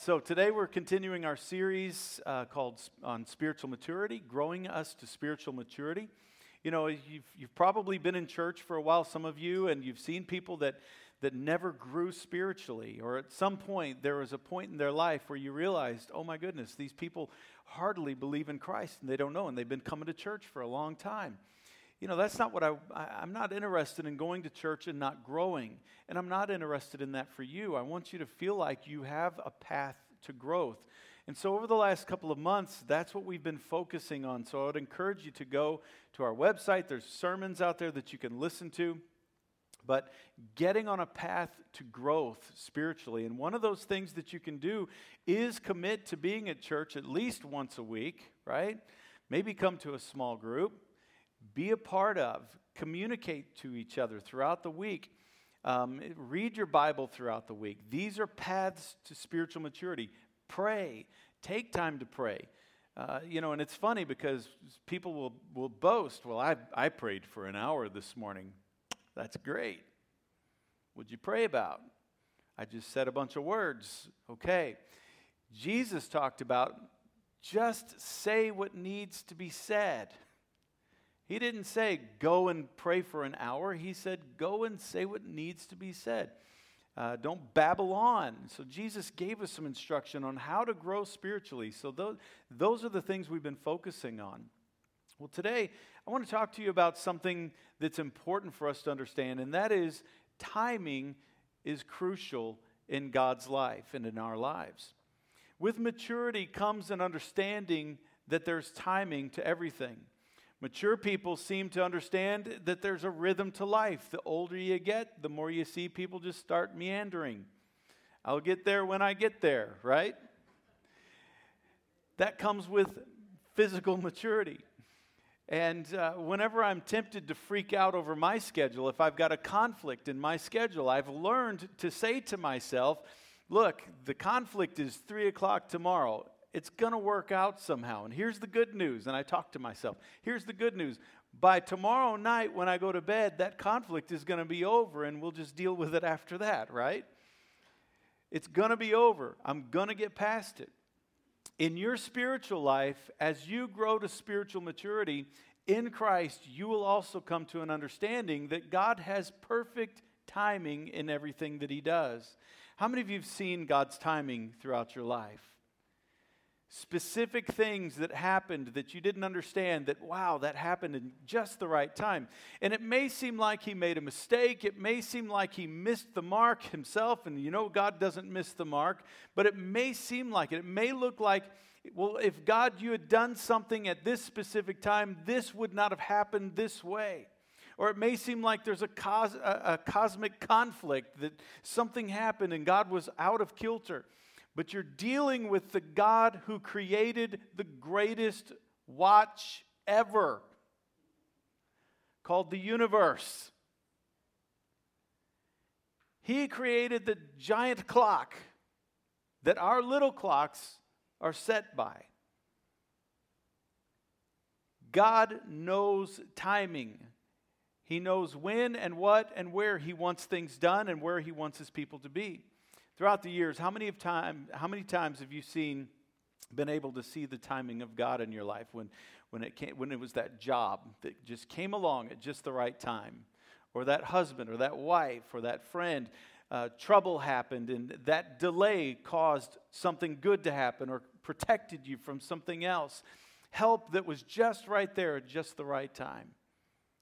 so today we're continuing our series uh, called on spiritual maturity, growing us to spiritual maturity. You know, you've, you've probably been in church for a while, some of you, and you've seen people that, that never grew spiritually. Or at some point, there was a point in their life where you realized, oh my goodness, these people hardly believe in Christ and they don't know, and they've been coming to church for a long time you know, that's not what I, I, am not interested in going to church and not growing. And I'm not interested in that for you. I want you to feel like you have a path to growth. And so, over the last couple of months, that's what we've been focusing on. So, I would encourage you to go to our website. There's sermons out there that you can listen to. But getting on a path to growth spiritually. And one of those things that you can do is commit to being at church at least once a week, right? Maybe come to a small group be a part of, communicate to each other throughout the week. Um, read your Bible throughout the week. These are paths to spiritual maturity. Pray. Take time to pray. Uh, you know, and it's funny because people will, will boast, well, I, I prayed for an hour this morning. That's great. What'd you pray about? I just said a bunch of words. Okay. Jesus talked about just say what needs to be said. He didn't say, go and pray for an hour. He said, go and say what needs to be said. Uh, don't babble on. So, Jesus gave us some instruction on how to grow spiritually. So, those, those are the things we've been focusing on. Well, today, I want to talk to you about something that's important for us to understand, and that is timing is crucial in God's life and in our lives. With maturity comes an understanding that there's timing to everything. Mature people seem to understand that there's a rhythm to life. The older you get, the more you see people just start meandering. I'll get there when I get there, right? That comes with physical maturity. And uh, whenever I'm tempted to freak out over my schedule, if I've got a conflict in my schedule, I've learned to say to myself, look, the conflict is three o'clock tomorrow it's going to work out somehow. And here's the good news. And I talk to myself here's the good news. By tomorrow night, when I go to bed, that conflict is going to be over, and we'll just deal with it after that, right? It's going to be over. I'm going to get past it. In your spiritual life, as you grow to spiritual maturity in Christ, you will also come to an understanding that God has perfect timing in everything that He does. How many of you have seen God's timing throughout your life? Specific things that happened that you didn't understand that, wow, that happened in just the right time. And it may seem like he made a mistake. It may seem like he missed the mark himself. And you know, God doesn't miss the mark. But it may seem like it. It may look like, well, if God, you had done something at this specific time, this would not have happened this way. Or it may seem like there's a, cos- a, a cosmic conflict that something happened and God was out of kilter but you're dealing with the God who created the greatest watch ever called the universe. He created the giant clock that our little clocks are set by. God knows timing. He knows when and what and where He wants things done and where He wants His people to be. Throughout the years, how many, of time, how many times have you seen, been able to see the timing of God in your life when, when, it came, when it was that job that just came along at just the right time? Or that husband or that wife or that friend, uh, trouble happened and that delay caused something good to happen or protected you from something else. Help that was just right there at just the right time.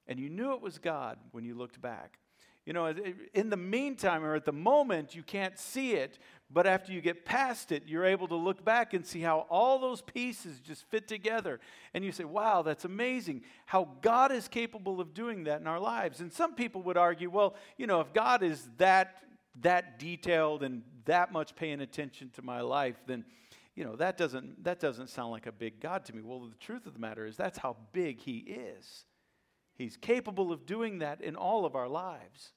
And you knew it was God when you looked back. You know, in the meantime or at the moment, you can't see it, but after you get past it, you're able to look back and see how all those pieces just fit together. And you say, wow, that's amazing how God is capable of doing that in our lives. And some people would argue, well, you know, if God is that, that detailed and that much paying attention to my life, then you know that doesn't that doesn't sound like a big god to me well the truth of the matter is that's how big he is he's capable of doing that in all of our lives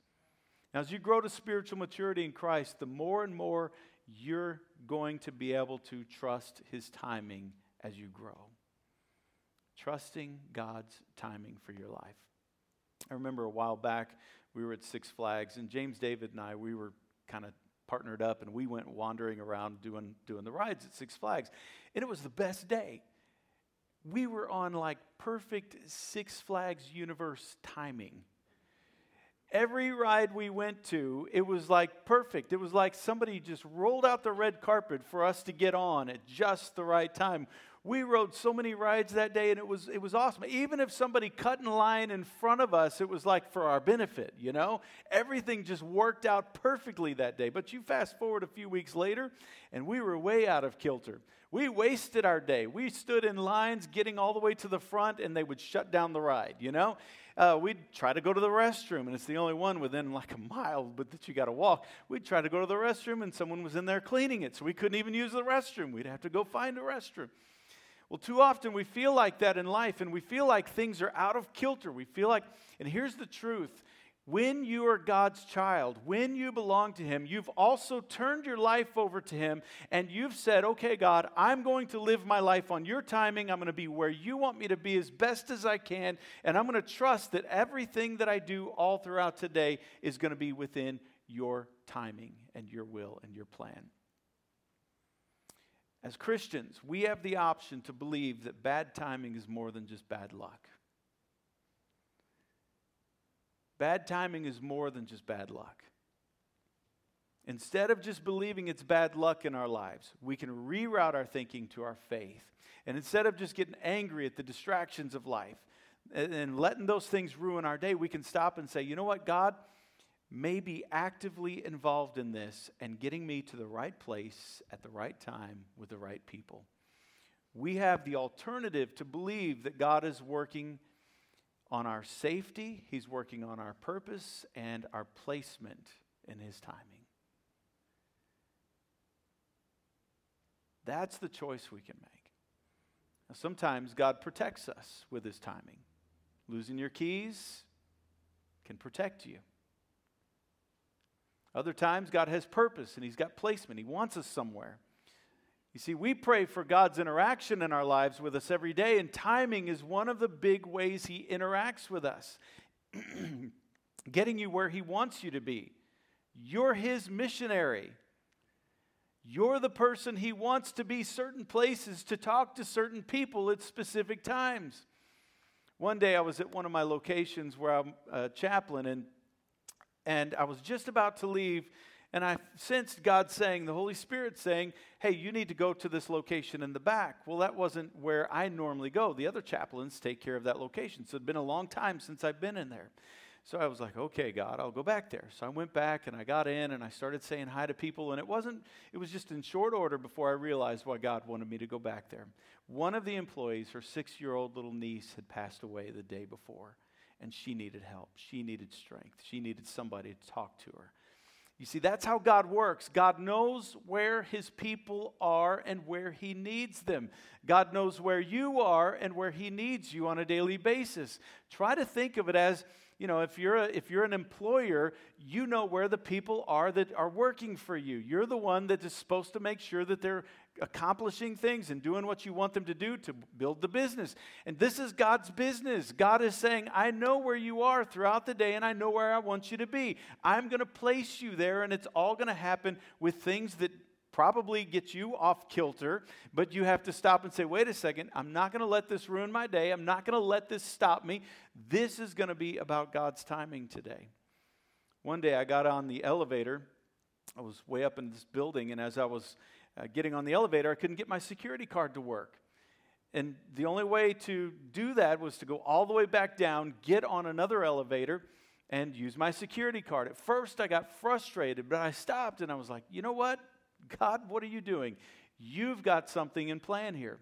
now, as you grow to spiritual maturity in Christ, the more and more you're going to be able to trust His timing as you grow. Trusting God's timing for your life. I remember a while back, we were at Six Flags, and James David and I, we were kind of partnered up and we went wandering around doing, doing the rides at Six Flags. And it was the best day. We were on like perfect Six Flags universe timing. Every ride we went to, it was like perfect. It was like somebody just rolled out the red carpet for us to get on at just the right time. We rode so many rides that day and it was it was awesome. Even if somebody cut in line in front of us, it was like for our benefit, you know? Everything just worked out perfectly that day. But you fast forward a few weeks later and we were way out of kilter. We wasted our day. We stood in lines getting all the way to the front and they would shut down the ride, you know? Uh, we'd try to go to the restroom, and it's the only one within like a mile, but that you got to walk. We'd try to go to the restroom, and someone was in there cleaning it, so we couldn't even use the restroom. We'd have to go find a restroom. Well, too often we feel like that in life, and we feel like things are out of kilter. We feel like, and here's the truth when you are God's child, when you belong to Him, you've also turned your life over to Him and you've said, okay, God, I'm going to live my life on your timing. I'm going to be where you want me to be as best as I can. And I'm going to trust that everything that I do all throughout today is going to be within your timing and your will and your plan. As Christians, we have the option to believe that bad timing is more than just bad luck. Bad timing is more than just bad luck. Instead of just believing it's bad luck in our lives, we can reroute our thinking to our faith. And instead of just getting angry at the distractions of life and, letting those things ruin our day, we can stop and say, you know what, God, may be actively involved in this and getting me to the right place at the right time with the right people. We have the alternative to believe that God is working on our safety, He's working on our purpose and our placement in His timing. That's the choice we can make. Now, sometimes God protects us with His timing. Losing your keys can protect you. Other times, God has purpose and He's got placement. He wants us somewhere. You see, we pray for God's interaction in our lives with us every day, and timing is one of the big ways He interacts with us, getting you where He wants you to be. You're His missionary. You're the person He wants to be certain places to talk to certain people at specific times. One day I was at one of my locations where I'm a chaplain, and and I was just about to leave, and I sensed God saying, the Holy Spirit saying, Hey, you need to go to this location in the back. Well, that wasn't where I normally go. The other chaplains take care of that location. So it'd been a long time since I've been in there. So I was like, okay, God, I'll go back there. So I went back and I got in and I started saying hi to people. And it wasn't, it was just in short order before I realized why God wanted me to go back there. One of the employees, her six year old little niece, had passed away the day before and she needed help. She needed strength. She needed somebody to talk to her. You see, that's how God works. God knows where his people are and where he needs them. God knows where you are and where he needs you on a daily basis. Try to think of it as you know, if you're, a, if you're an employer, you know where the people are that are working for you. You're the one that is supposed to make sure that they're accomplishing things and doing what you want them to do to build the business. And this is God's business. God is saying, I know where you are throughout the day and I know where I want you to be. I'm going to place you there, and it's all going to happen with things that probably get you off kilter, but you have to stop and say, wait a second, I'm not going to let this ruin my day. I'm not going to let this stop me. This is going to be about God's timing today. One day I got on the elevator. I was way up in this building, and as I was uh, getting on the elevator, I couldn't get my security card to work. And the only way to do that was to go all the way back down, get on another elevator, and use my security card. At first, I got frustrated, but I stopped and I was like, you know what? God, what are you doing? You've got something in plan here.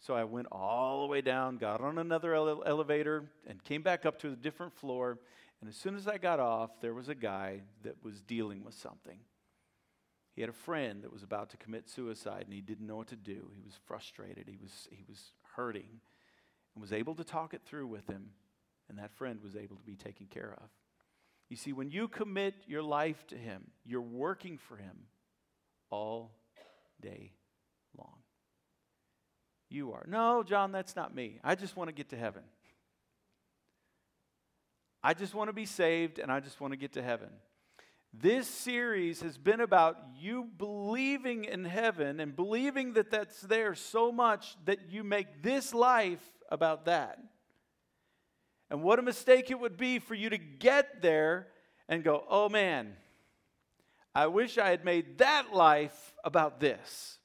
So I went all the way down, got on another ele- elevator, and came back up to a different floor. And as soon as I got off, there was a guy that was dealing with something. He had a friend that was about to commit suicide, and he didn't know what to do. He was frustrated, he was, he was hurting, and was able to talk it through with him, and that friend was able to be taken care of. You see, when you commit your life to Him, you're working for Him, all day long. You are. No, John, that's not me. I just want to get to heaven. I just want to be saved and I just want to get to heaven. This series has been about you believing in heaven and believing that that's there so much that you make this life about that. And what a mistake it would be for you to get there and go, oh man, I wish I had made that life about this.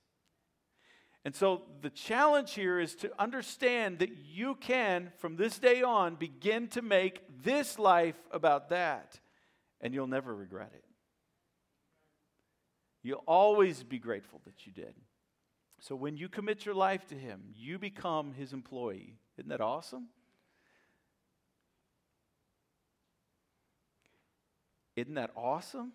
And so the challenge here is to understand that you can, from this day on, begin to make this life about that, and you'll never regret it. You'll always be grateful that you did. So when you commit your life to Him, you become His employee. Isn't that awesome? Isn't that awesome?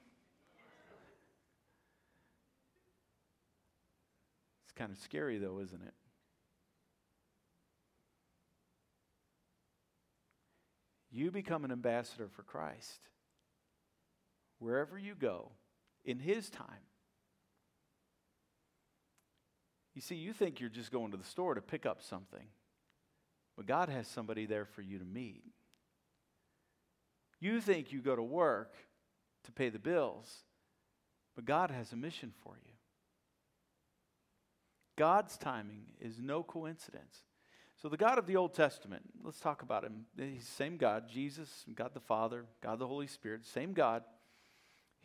It's kind of scary, though, isn't it? You become an ambassador for Christ wherever you go in His time. You see, you think you're just going to the store to pick up something, but God has somebody there for you to meet. You think you go to work to pay the bills, but God has a mission for you. God's timing is no coincidence. So, the God of the Old Testament, let's talk about him. He's the same God, Jesus, God the Father, God the Holy Spirit, same God.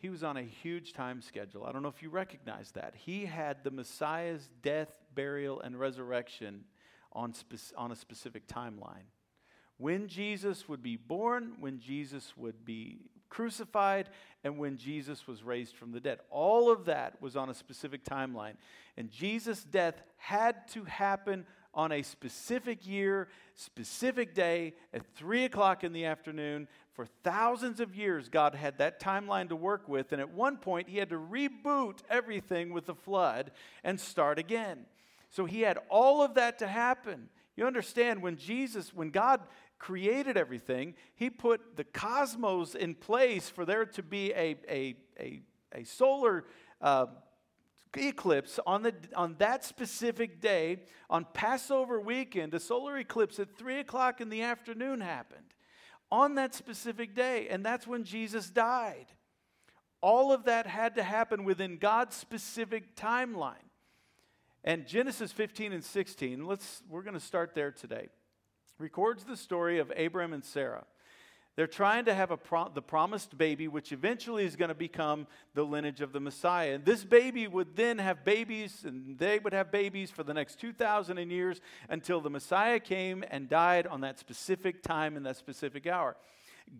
He was on a huge time schedule. I don't know if you recognize that. He had the Messiah's death, burial, and resurrection on, spe- on a specific timeline when Jesus would be born, when Jesus would be crucified, and when Jesus was raised from the dead. All of that was on a specific timeline. And Jesus' death had to happen on a specific year, specific day, at 3 o'clock in the afternoon. For thousands of years, God had that timeline to work with. And at one point, He had to reboot everything with the flood and start again. So He had all of that to happen. You understand when Jesus, when God created everything, He put the cosmos in place for there to be a, a, a, a solar uh, eclipse on, the, on that specific day. On Passover weekend, a solar eclipse at 3 o'clock in the afternoon happened on that specific day, and that's when Jesus died. All of that had to happen within God's specific timeline. And Genesis 15 and 16, let's, we're going to start there today records the story of Abram and Sarah. They're trying to have a the promised baby, which eventually is going to become the lineage of the Messiah. And this baby would then have babies, and they would have babies for the next 2,000 years until the Messiah came and died on that specific time and that specific hour.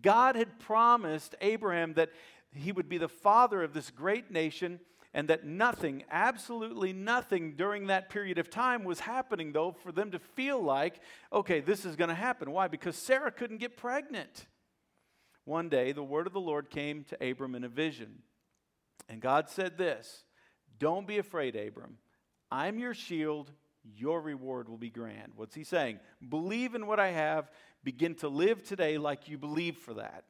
God had promised Abraham that he would be the father of this great nation and that nothing, absolutely nothing during that period of time was happening, though, for them to feel like, okay, this is going to happen. Why? Because Sarah couldn't get pregnant. One day, the word of the Lord came to Abram in a vision. And God said this Don't be afraid, Abram. I'm your shield. Your reward will be grand. What's he saying? Believe in what I have. Begin to live today like you believe for that.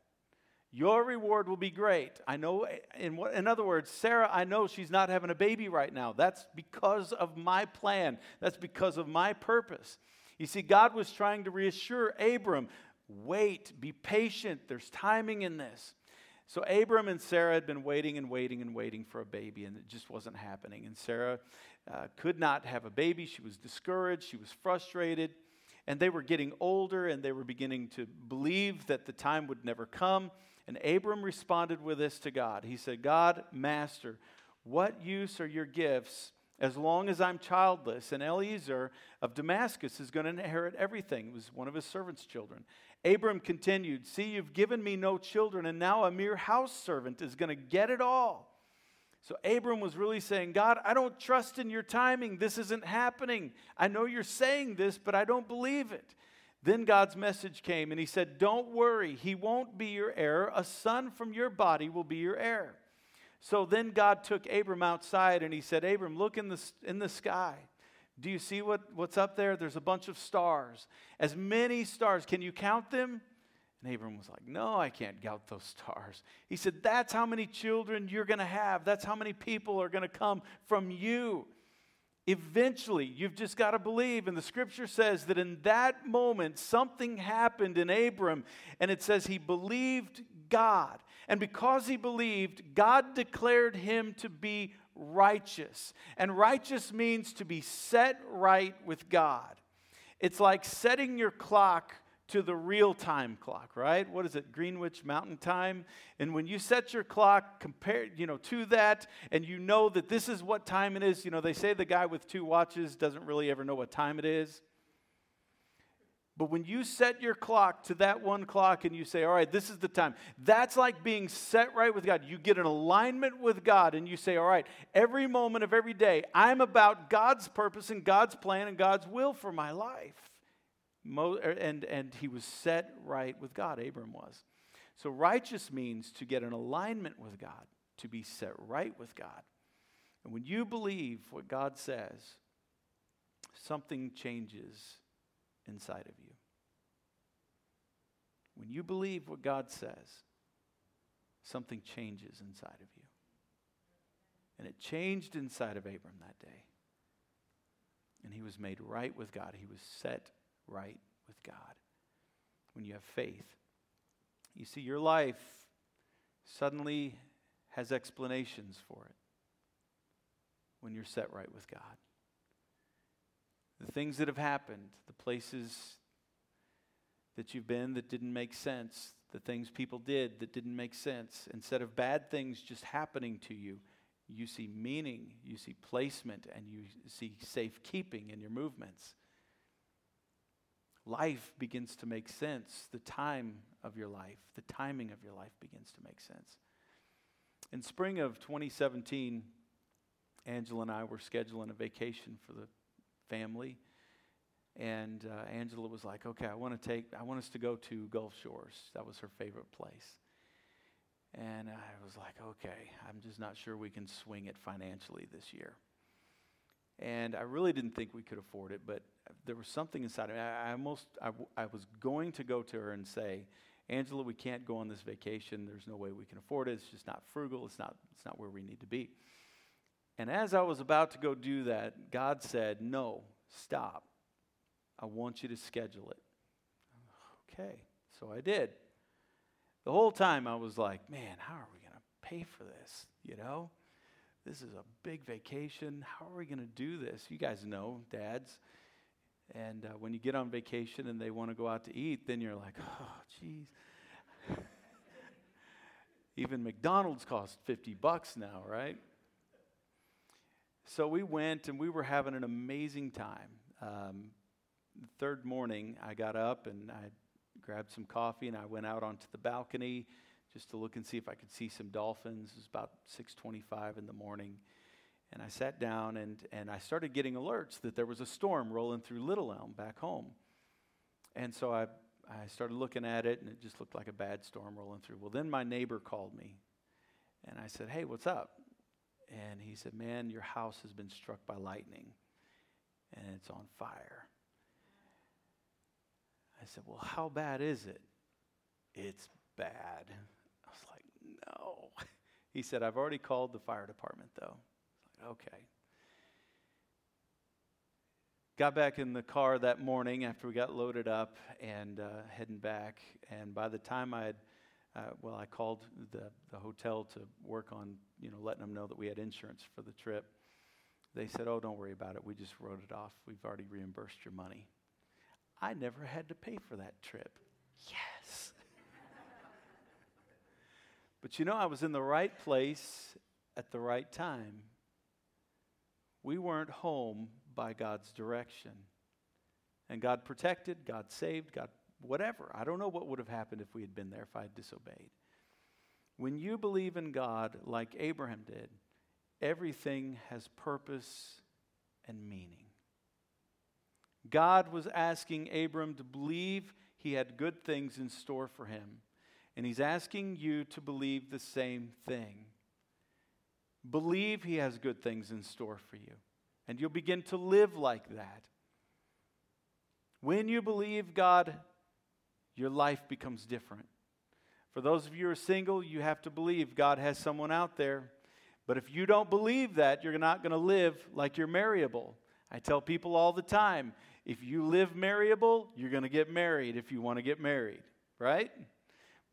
Your reward will be great. I know, in, what, in other words, Sarah, I know she's not having a baby right now. That's because of my plan, that's because of my purpose. You see, God was trying to reassure Abram wait, be patient, there's timing in this. So Abram and Sarah had been waiting and waiting and waiting for a baby, and it just wasn't happening. And Sarah uh, could not have a baby. She was discouraged, she was frustrated, and they were getting older, and they were beginning to believe that the time would never come. And Abram responded with this to God. He said, God, Master, what use are your gifts as long as I'm childless? And Eliezer of Damascus is going to inherit everything. It was one of his servant's children. Abram continued, See, you've given me no children, and now a mere house servant is going to get it all. So Abram was really saying, God, I don't trust in your timing. This isn't happening. I know you're saying this, but I don't believe it. Then God's message came and he said, Don't worry, he won't be your heir. A son from your body will be your heir. So then God took Abram outside and he said, Abram, look in the, in the sky. Do you see what, what's up there? There's a bunch of stars. As many stars. Can you count them? And Abram was like, No, I can't count those stars. He said, That's how many children you're going to have. That's how many people are going to come from you. Eventually, you've just got to believe. And the scripture says that in that moment, something happened in Abram. And it says he believed God. And because he believed, God declared him to be righteous. And righteous means to be set right with God. It's like setting your clock to the real time clock, right? What is it? Greenwich Mountain Time. And when you set your clock compared, you know, to that and you know that this is what time it is, you know, they say the guy with two watches doesn't really ever know what time it is. But when you set your clock to that one clock and you say, all right, this is the time, that's like being set right with God. You get an alignment with God and you say, all right, every moment of every day, I'm about God's purpose and God's plan and God's will for my life. Mo- er, and, and he was set right with God, Abram was. So righteous means to get an alignment with God, to be set right with God. And when you believe what God says, something changes inside of you. When you believe what God says, something changes inside of you. And it changed inside of Abram that day. And he was made right with God. He was set right with God. When you have faith, you see, your life suddenly has explanations for it when you're set right with God the things that have happened, the places that you've been that didn't make sense, the things people did that didn't make sense. Instead of bad things just happening to you, you see meaning, you see placement, and you see safekeeping in your movements. Life begins to make sense. The time of your life, the timing of your life begins to make sense. In spring of 2017, Angela and I were scheduling a vacation for the family. And uh, Angela was like, okay, I want to take, I want us to go to Gulf Shores. That was her favorite place. And I was like, okay, I'm just not sure we can swing it financially this year. And I really didn't think we could afford it, but there was something inside of me. I, I almost, I, I was going to go to her and say, Angela, we can't go on this vacation. There's no way we can afford it. It's just not frugal. It's not, it's not where we need to be. And as I was about to go do that, God said, No, stop. I want you to schedule it. Okay, so I did. The whole time I was like, Man, how are we going to pay for this? You know? This is a big vacation. How are we going to do this? You guys know, dads. And uh, when you get on vacation and they want to go out to eat, then you're like, oh, geez. Even McDonald's costs 50 bucks now, right? So we went and we were having an amazing time. Um, the third morning, I got up and I grabbed some coffee and I went out onto the balcony just to look and see if I could see some dolphins. It was about 6:25 in the morning. And I sat down and, and I started getting alerts that there was a storm rolling through Little Elm back home. And so I, I started looking at it and it just looked like a bad storm rolling through. Well, then my neighbor called me and I said, Hey, what's up? And he said, Man, your house has been struck by lightning and it's on fire. I said, Well, how bad is it? It's bad. I was like, No. He said, I've already called the fire department, though. Like, okay. Got back in the car that morning after we got loaded up and uh, heading back. And by the time I had uh, well, I called the, the hotel to work on, you know, letting them know that we had insurance for the trip. They said, oh, don't worry about it. We just wrote it off. We've already reimbursed your money. I never had to pay for that trip. Yes. but you know, I was in the right place at the right time. We weren't home by God's direction. And God protected, God saved, God whatever. I don't know what would have happened if we had been there, if I had disobeyed. When you believe in God like Abraham did, everything has purpose and meaning. God was asking Abram to believe he had good things in store for him, and he's asking you to believe the same thing. Believe he has good things in store for you, and you'll begin to live like that. When you believe God your life becomes different. For those of you who are single, you have to believe God has someone out there. But if you don't believe that, you're not going to live like you're marryable. I tell people all the time if you live marryable, you're going to get married if you want to get married, right?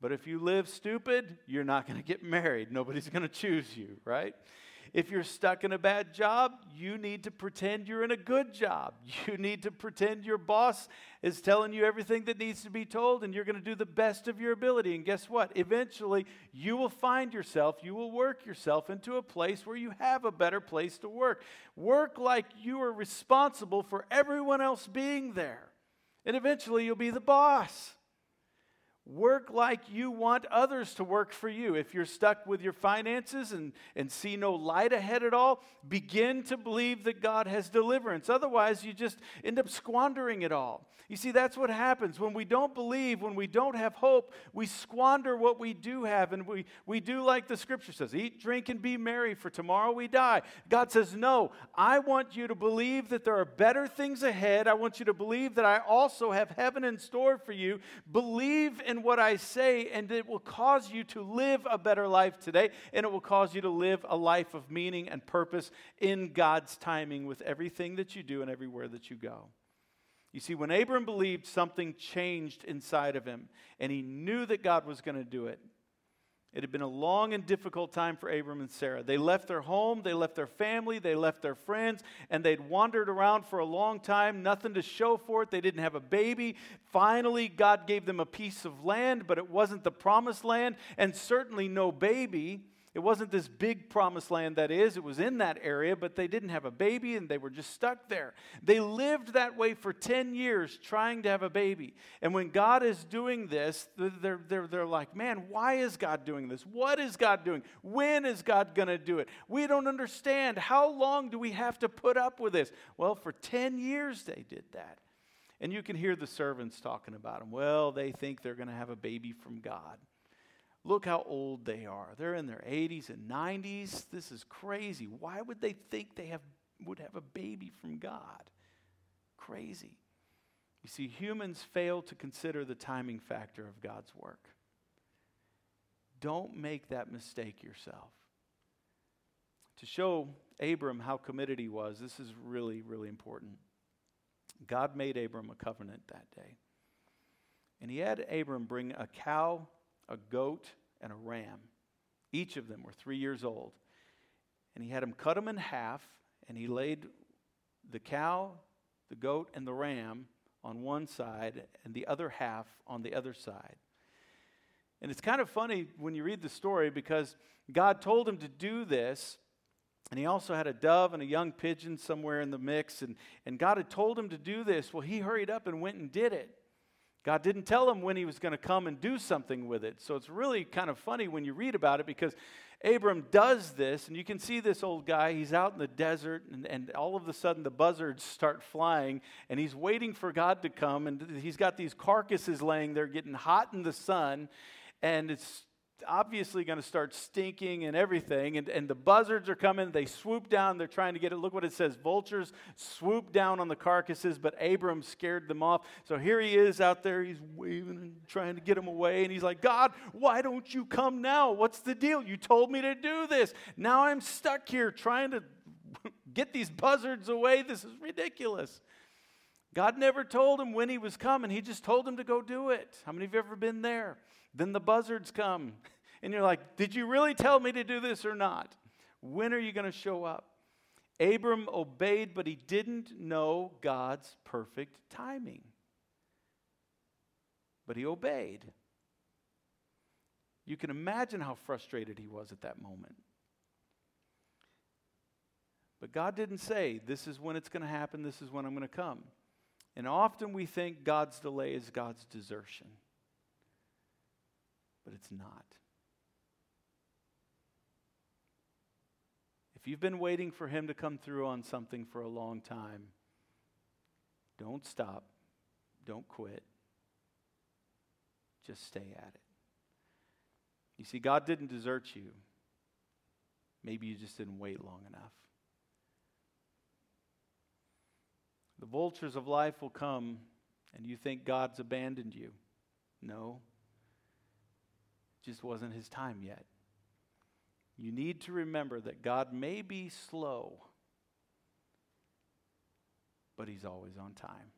But if you live stupid, you're not going to get married. Nobody's going to choose you, right? If you're stuck in a bad job, you need to pretend you're in a good job. You need to pretend your boss is telling you everything that needs to be told, and you're going to do the best of your ability. And guess what? Eventually, you will find yourself, you will work yourself into a place where you have a better place to work. Work like you are responsible for everyone else being there. And eventually, you'll be the boss. Work like you want others to work for you. If you're stuck with your finances and, and see no light ahead at all, begin to believe that God has deliverance. Otherwise, you just end up squandering it all. You see, that's what happens. When we don't believe, when we don't have hope, we squander what we do have. And we, we do like the scripture says eat, drink, and be merry, for tomorrow we die. God says, No, I want you to believe that there are better things ahead. I want you to believe that I also have heaven in store for you. Believe in what I say, and it will cause you to live a better life today, and it will cause you to live a life of meaning and purpose in God's timing with everything that you do and everywhere that you go. You see, when Abram believed, something changed inside of him, and he knew that God was going to do it. It had been a long and difficult time for Abram and Sarah. They left their home, they left their family, they left their friends, and they'd wandered around for a long time, nothing to show for it. They didn't have a baby. Finally, God gave them a piece of land, but it wasn't the promised land, and certainly no baby. It wasn't this big promised land that is, it was in that area, but they didn't have a baby and they were just stuck there. They lived that way for 10 years trying to have a baby. And when God is doing this, they're, they're, they're like, man, why is God doing this? What is God doing? When is God going to do it? We don't understand. How long do we have to put up with this? Well, for 10 years they did that. And you can hear the servants talking about them. Well, they think they're going to have a baby from God. Look how old they are. They're in their 80s and 90s. This is crazy. Why would they think they have, would have a baby from God? Crazy. You see, humans fail to consider the timing factor of God's work. Don't make that mistake yourself. To show Abram how committed he was, this is really, really important. God made Abram a covenant that day. And he had Abram bring a cow a goat, and a ram. Each of them were three years old. And he had him cut them in half, and he laid the cow, the goat, and the ram on one side, and the other half on the other side. And it's kind of funny when you read the story because God told him to do this. And he also had a dove and a young pigeon somewhere in the mix. And, and God had told him to do this. Well, he hurried up and went and did it. God didn't tell him when he was going to come and do something with it. So it's really kind of funny when you read about it because Abram does this, and you can see this old guy. He's out in the desert, and, and all of a sudden the buzzards start flying, and he's waiting for God to come. And he's got these carcasses laying there getting hot in the sun, and it's obviously going to start stinking and everything. And, and the buzzards are coming. They swoop down. They're trying to get it. Look what it says vultures swoop down on the carcasses, but Abram scared them off. So here he is out there. He's waving and trying to get them away. And he's like, God, why don't you come now? What's the deal? You told me to do this. Now I'm stuck here trying to get these buzzards away. This is ridiculous. God never told him when he was coming. He just told him to go do it. How many of you ever been there? Then the buzzards come. And you're like, did you really tell me to do this or not? When are you going to show up? Abram obeyed, but he didn't know God's perfect timing. But he obeyed. You can imagine how frustrated he was at that moment. But God didn't say, This is when it's going to happen, this is when I'm going to come. And often we think God's delay is God's desertion but it's not. If you've been waiting for Him to come through on something for a long time, don't stop. Don't quit. Just stay at it. You see, God didn't desert you. Maybe you just didn't wait long enough. The vultures of life will come, and you think God's abandoned you. No, it just wasn't his time yet. You need to remember that God may be slow, but he's always on time.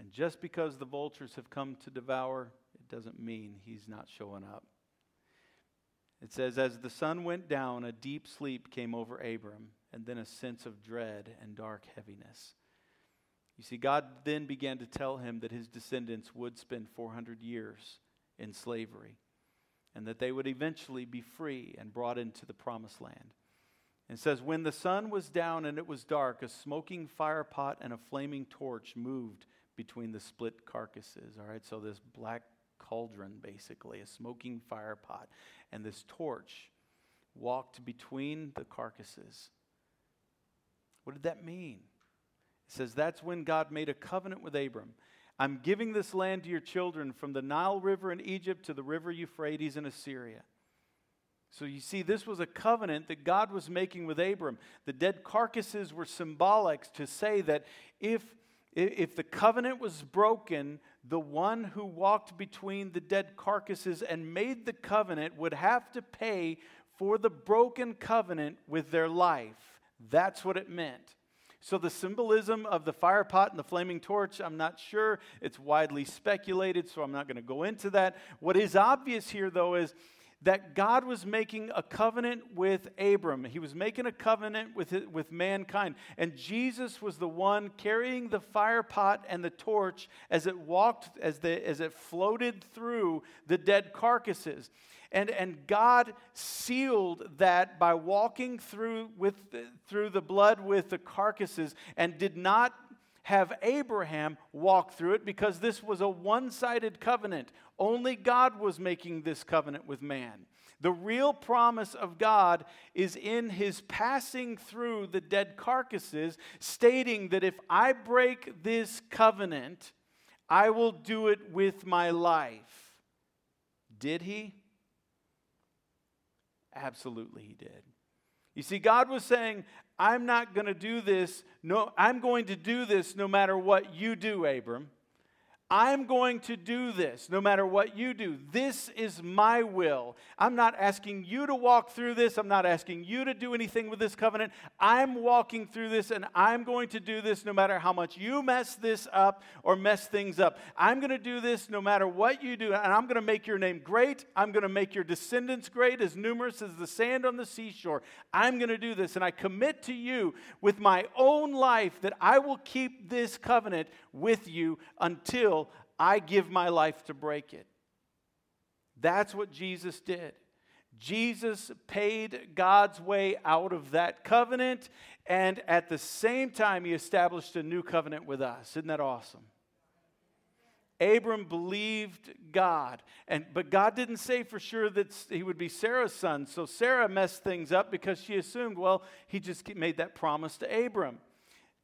And just because the vultures have come to devour, it doesn't mean he's not showing up. It says, As the sun went down, a deep sleep came over Abram, and then a sense of dread and dark heaviness. You see, God then began to tell him that his descendants would spend 400 years in slavery and that they would eventually be free and brought into the promised land. And says, When the sun was down and it was dark, a smoking fire pot and a flaming torch moved between the split carcasses. All right, so this black cauldron, basically, a smoking fire pot, and this torch walked between the carcasses. What did that mean? It says that's when God made a covenant with Abram. I'm giving this land to your children from the Nile River in Egypt to the river Euphrates in Assyria. So you see, this was a covenant that God was making with Abram. The dead carcasses were symbolic to say that if, if the covenant was broken, the one who walked between the dead carcasses and made the covenant would have to pay for the broken covenant with their life. That's what it meant. So, the symbolism of the fire pot and the flaming torch, I'm not sure. It's widely speculated, so I'm not going to go into that. What is obvious here, though, is that God was making a covenant with Abram. He was making a covenant with, with mankind. And Jesus was the one carrying the fire pot and the torch as it walked, as, the, as it floated through the dead carcasses. And, and God sealed that by walking through, with, through the blood with the carcasses and did not have Abraham walk through it because this was a one sided covenant. Only God was making this covenant with man. The real promise of God is in his passing through the dead carcasses, stating that if I break this covenant, I will do it with my life. Did he? Absolutely, he did. You see, God was saying, I'm not going to do this. No, I'm going to do this no matter what you do, Abram. I'm going to do this no matter what you do. This is my will. I'm not asking you to walk through this. I'm not asking you to do anything with this covenant. I'm walking through this and I'm going to do this no matter how much you mess this up or mess things up. I'm going to do this no matter what you do. And I'm going to make your name great. I'm going to make your descendants great, as numerous as the sand on the seashore. I'm going to do this. And I commit to you with my own life that I will keep this covenant with you until I give my life to break it. That's what Jesus did. Jesus paid God's way out of that covenant, and at the same time, he established a new covenant with us. Isn't that awesome? Abram believed God, and but God didn't say for sure that he would be Sarah's son. So Sarah messed things up because she assumed, well, he just made that promise to Abram.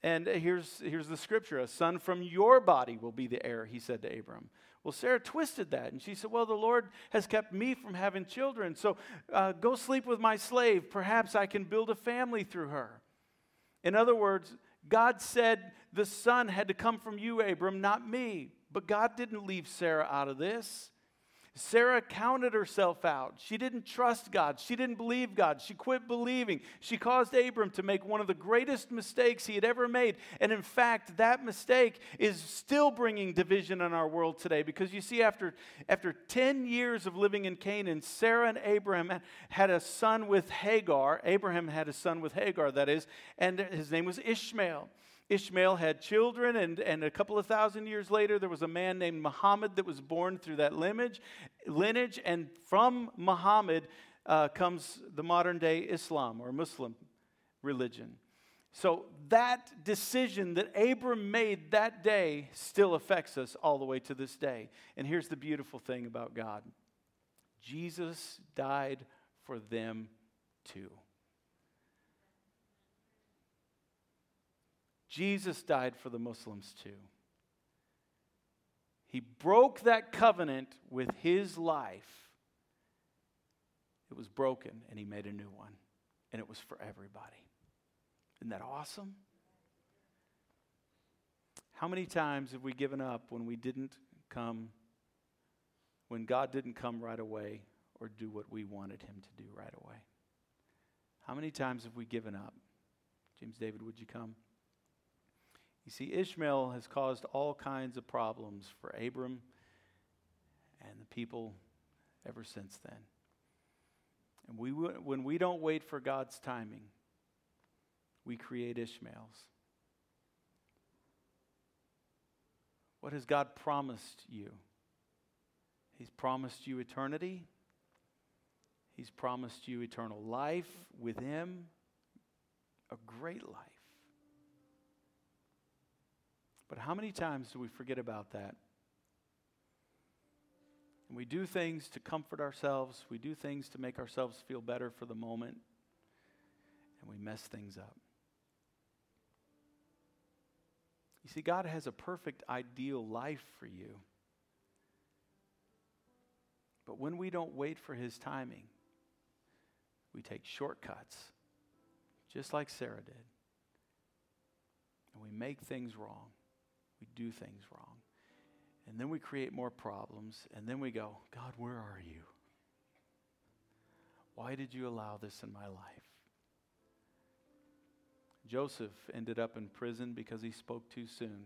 And here's, here's the scripture a son from your body will be the heir, he said to Abram. Well, Sarah twisted that and she said, Well, the Lord has kept me from having children, so uh, go sleep with my slave. Perhaps I can build a family through her. In other words, God said the son had to come from you, Abram, not me. But God didn't leave Sarah out of this. Sarah counted herself out. She didn't trust God. She didn't believe God. She quit believing. She caused Abram to make one of the greatest mistakes he had ever made. And in fact, that mistake is still bringing division in our world today because you see, after, after 10 years of living in Canaan, Sarah and Abraham had a son with Hagar. Abraham had a son with Hagar, that is, and his name was Ishmael. Ishmael had children, and, and a couple of thousand years later, there was a man named Muhammad that was born through that lineage. lineage and from Muhammad uh, comes the modern day Islam or Muslim religion. So that decision that Abram made that day still affects us all the way to this day. And here's the beautiful thing about God Jesus died for them too. Jesus died for the Muslims too. He broke that covenant with his life. It was broken, and he made a new one. And it was for everybody. Isn't that awesome? How many times have we given up when we didn't come, when God didn't come right away or do what we wanted him to do right away? How many times have we given up? James David, would you come? You see, Ishmael has caused all kinds of problems for Abram and the people ever since then. And we, when we don't wait for God's timing, we create Ishmaels. What has God promised you? He's promised you eternity. He's promised you eternal life with Him, a great life. But how many times do we forget about that? And we do things to comfort ourselves, we do things to make ourselves feel better for the moment, and we mess things up. You see, God has a perfect, ideal life for you. But when we don't wait for His timing, we take shortcuts, just like Sarah did. And we make things wrong. We do things wrong. And then we create more problems. And then we go, God, where are you? Why did you allow this in my life? Joseph ended up in prison because he spoke too soon.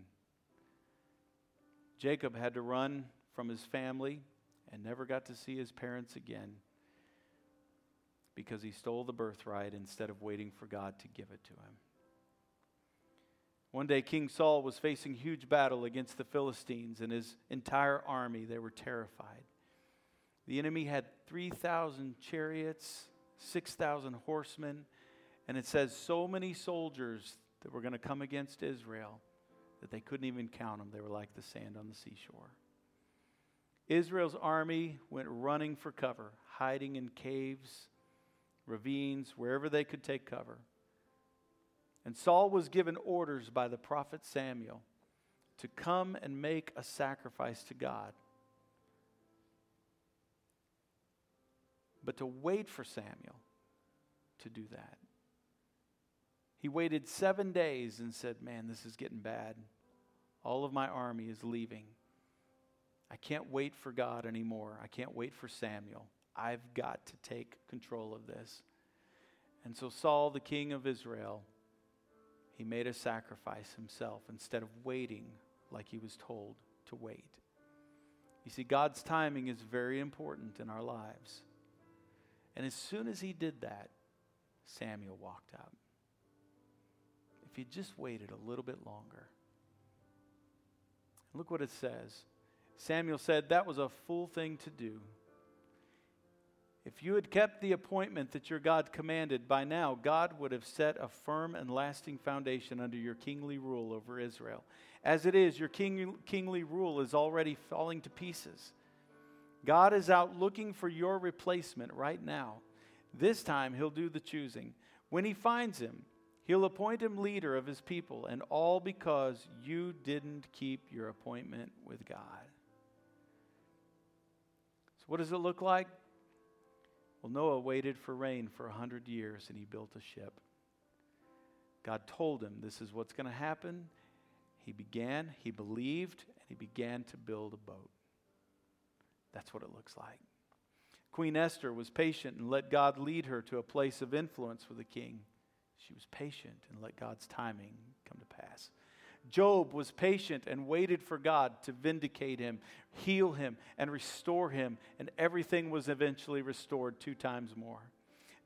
Jacob had to run from his family and never got to see his parents again because he stole the birthright instead of waiting for God to give it to him. One day, King Saul was facing huge battle against the Philistines and his entire army. They were terrified. The enemy had 3,000 chariots, 6,000 horsemen, and it says so many soldiers that were going to come against Israel that they couldn't even count them. They were like the sand on the seashore. Israel's army went running for cover, hiding in caves, ravines, wherever they could take cover. And Saul was given orders by the prophet Samuel to come and make a sacrifice to God. But to wait for Samuel to do that. He waited seven days and said, Man, this is getting bad. All of my army is leaving. I can't wait for God anymore. I can't wait for Samuel. I've got to take control of this. And so Saul, the king of Israel, he made a sacrifice himself instead of waiting like he was told to wait. You see, God's timing is very important in our lives. And as soon as he did that, Samuel walked up. If he just waited a little bit longer. Look what it says. Samuel said, That was a fool thing to do. If you had kept the appointment that your God commanded, by now God would have set a firm and lasting foundation under your kingly rule over Israel. As it is, your king, kingly rule is already falling to pieces. God is out looking for your replacement right now. This time, He'll do the choosing. When He finds him, He'll appoint him leader of His people, and all because you didn't keep your appointment with God. So, what does it look like? Well, Noah waited for rain for a hundred years and he built a ship. God told him this is what's going to happen. He began, he believed, and he began to build a boat. That's what it looks like. Queen Esther was patient and let God lead her to a place of influence with the king. She was patient and let God's timing come to pass. Job was patient and waited for God to vindicate him, heal him, and restore him, and everything was eventually restored two times more.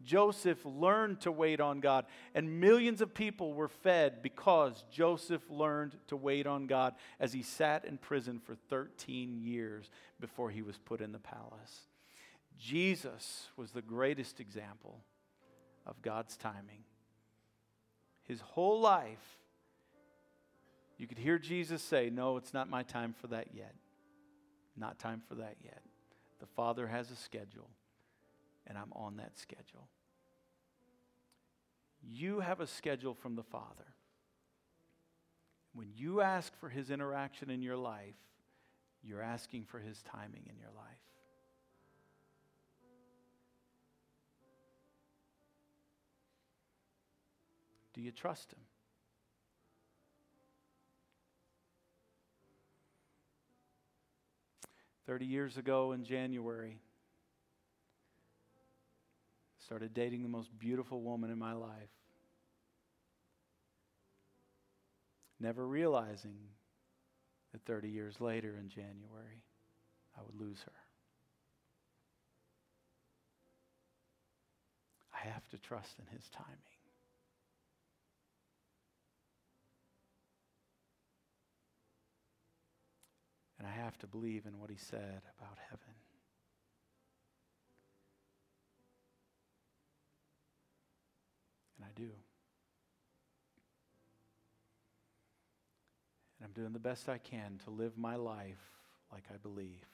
Joseph learned to wait on God, and millions of people were fed because Joseph learned to wait on God as he sat in prison for 13 years before he was put in the palace. Jesus was the greatest example of God's timing. His whole life, you could hear Jesus say, No, it's not my time for that yet. Not time for that yet. The Father has a schedule, and I'm on that schedule. You have a schedule from the Father. When you ask for His interaction in your life, you're asking for His timing in your life. Do you trust Him? 30 years ago in January, started dating the most beautiful woman in my life. never realizing that 30 years later in January, I would lose her. I have to trust in His timing. And I have to believe in what He said about heaven. And I do. And I'm doing the best I can to live my life like I believe.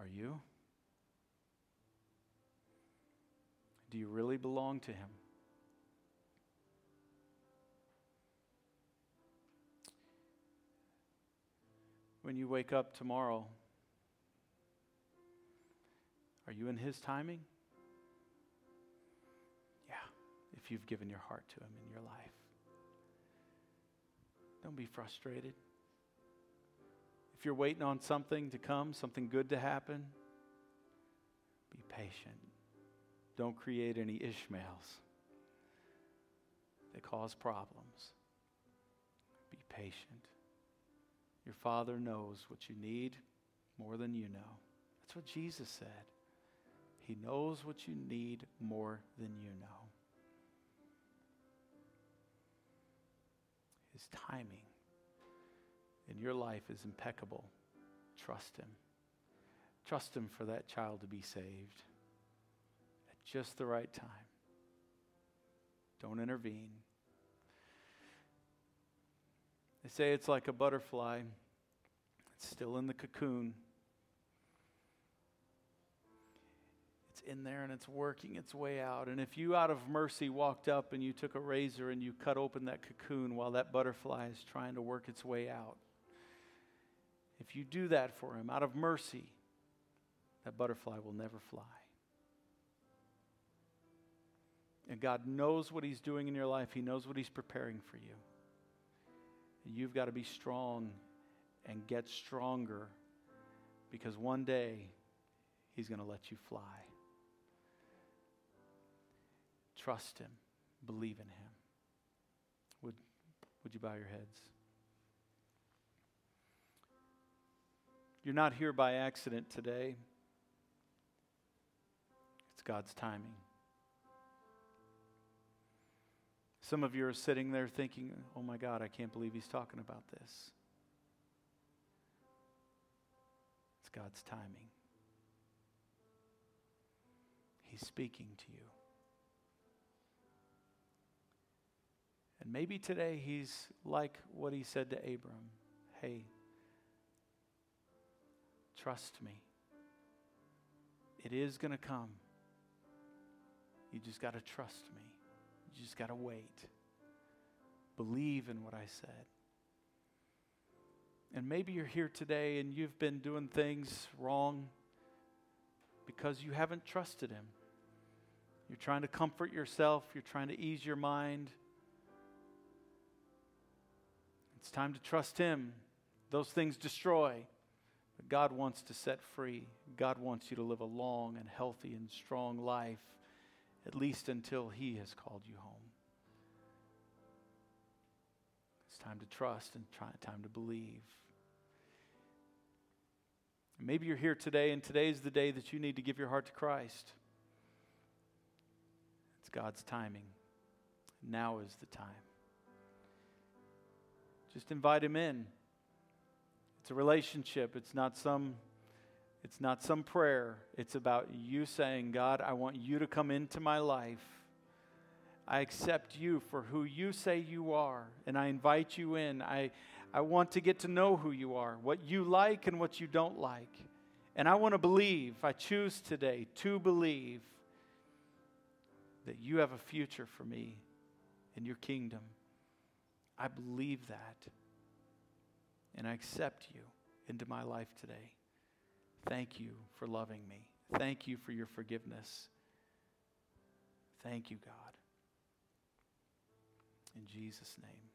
Are you? Do you really belong to Him? When you wake up tomorrow, are you in His timing? Yeah, if you've given your heart to Him in your life. Don't be frustrated. If you're waiting on something to come, something good to happen, be patient. Don't create any Ishmaels that cause problems. Be patient. Your Father knows what you need more than you know. That's what Jesus said. He knows what you need more than you know. His timing in your life is impeccable. Trust Him. Trust Him for that child to be saved at just the right time. Don't intervene. They say it's like a butterfly, it's still in the cocoon. It's in there and it's working its way out. And if you, out of mercy, walked up and you took a razor and you cut open that cocoon while that butterfly is trying to work its way out, if you do that for him out of mercy, that butterfly will never fly. And God knows what He's doing in your life, He knows what He's preparing for you. You've got to be strong and get stronger because one day He's going to let you fly. Trust Him, believe in Him. Would, would you bow your heads? You're not here by accident today. It's God's timing. Some of you are sitting there thinking, oh my God, I can't believe he's talking about this. It's God's timing. He's speaking to you. And maybe today he's like what he said to Abram Hey, Trust me. It is going to come. You just got to trust me. You just got to wait. Believe in what I said. And maybe you're here today and you've been doing things wrong because you haven't trusted Him. You're trying to comfort yourself, you're trying to ease your mind. It's time to trust Him. Those things destroy. But God wants to set free. God wants you to live a long and healthy and strong life, at least until He has called you home. It's time to trust and try, time to believe. Maybe you're here today, and today is the day that you need to give your heart to Christ. It's God's timing. Now is the time. Just invite Him in. It's a relationship. It's not some it's not some prayer. It's about you saying, God, I want you to come into my life. I accept you for who you say you are, and I invite you in. I, I want to get to know who you are, what you like and what you don't like. And I want to believe, I choose today to believe that you have a future for me in your kingdom. I believe that and I accept you into my life today. Thank you for loving me. Thank you for your forgiveness. Thank you, God. In Jesus' name.